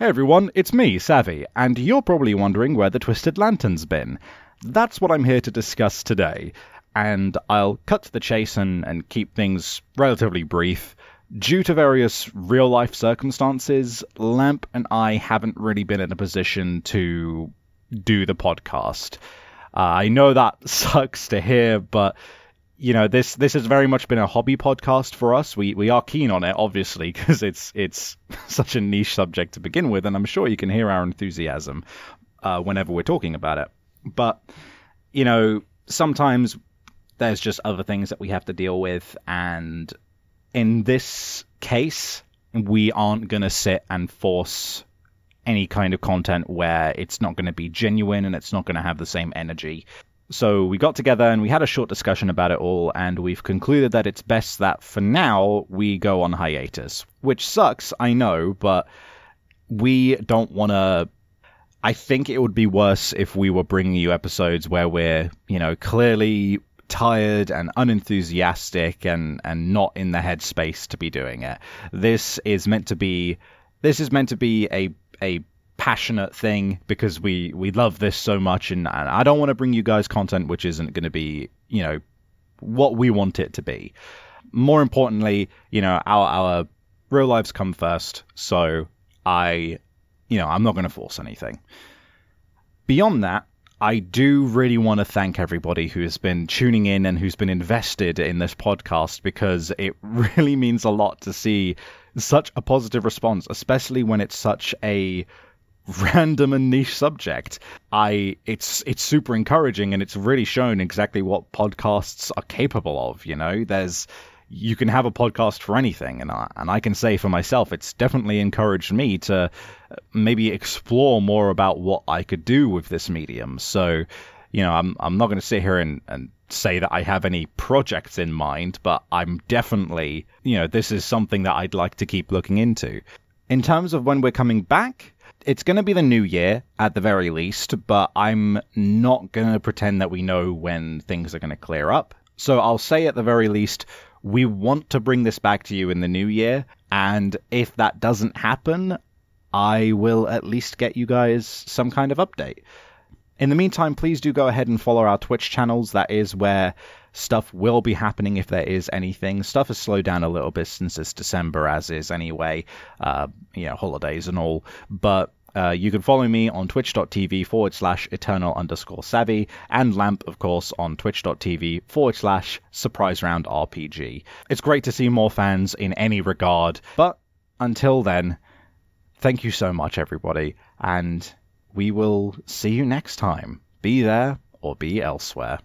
Hey everyone, it's me, Savvy, and you're probably wondering where the Twisted Lantern's been. That's what I'm here to discuss today, and I'll cut to the chase and, and keep things relatively brief. Due to various real life circumstances, Lamp and I haven't really been in a position to do the podcast. Uh, I know that sucks to hear, but you know this this has very much been a hobby podcast for us. We we are keen on it, obviously, because it's it's such a niche subject to begin with, and I'm sure you can hear our enthusiasm uh, whenever we're talking about it. But you know, sometimes there's just other things that we have to deal with, and in this case, we aren't going to sit and force any kind of content where it's not going to be genuine and it's not going to have the same energy. So we got together and we had a short discussion about it all, and we've concluded that it's best that for now we go on hiatus. Which sucks, I know, but we don't want to. I think it would be worse if we were bringing you episodes where we're, you know, clearly tired and unenthusiastic and and not in the headspace to be doing it. This is meant to be this is meant to be a a passionate thing because we we love this so much and, and I don't want to bring you guys content which isn't going to be, you know, what we want it to be. More importantly, you know, our our real lives come first, so I you know, I'm not going to force anything. Beyond that, I do really want to thank everybody who has been tuning in and who's been invested in this podcast because it really means a lot to see such a positive response, especially when it's such a random and niche subject. I it's it's super encouraging and it's really shown exactly what podcasts are capable of, you know. There's you can have a podcast for anything and I, and I can say for myself it's definitely encouraged me to uh, maybe explore more about what I could do with this medium. So, you know, I'm I'm not going to sit here and and say that I have any projects in mind, but I'm definitely, you know, this is something that I'd like to keep looking into. In terms of when we're coming back, it's going to be the new year at the very least, but I'm not going to pretend that we know when things are going to clear up. So I'll say at the very least, we want to bring this back to you in the new year, and if that doesn't happen, I will at least get you guys some kind of update. In the meantime, please do go ahead and follow our Twitch channels. That is where stuff will be happening if there is anything. Stuff has slowed down a little bit since it's December, as is anyway, uh, you know, holidays and all. But uh, you can follow me on twitch.tv forward slash eternal underscore savvy and Lamp, of course, on twitch.tv forward slash surprise round RPG. It's great to see more fans in any regard, but until then, thank you so much, everybody, and we will see you next time. Be there or be elsewhere.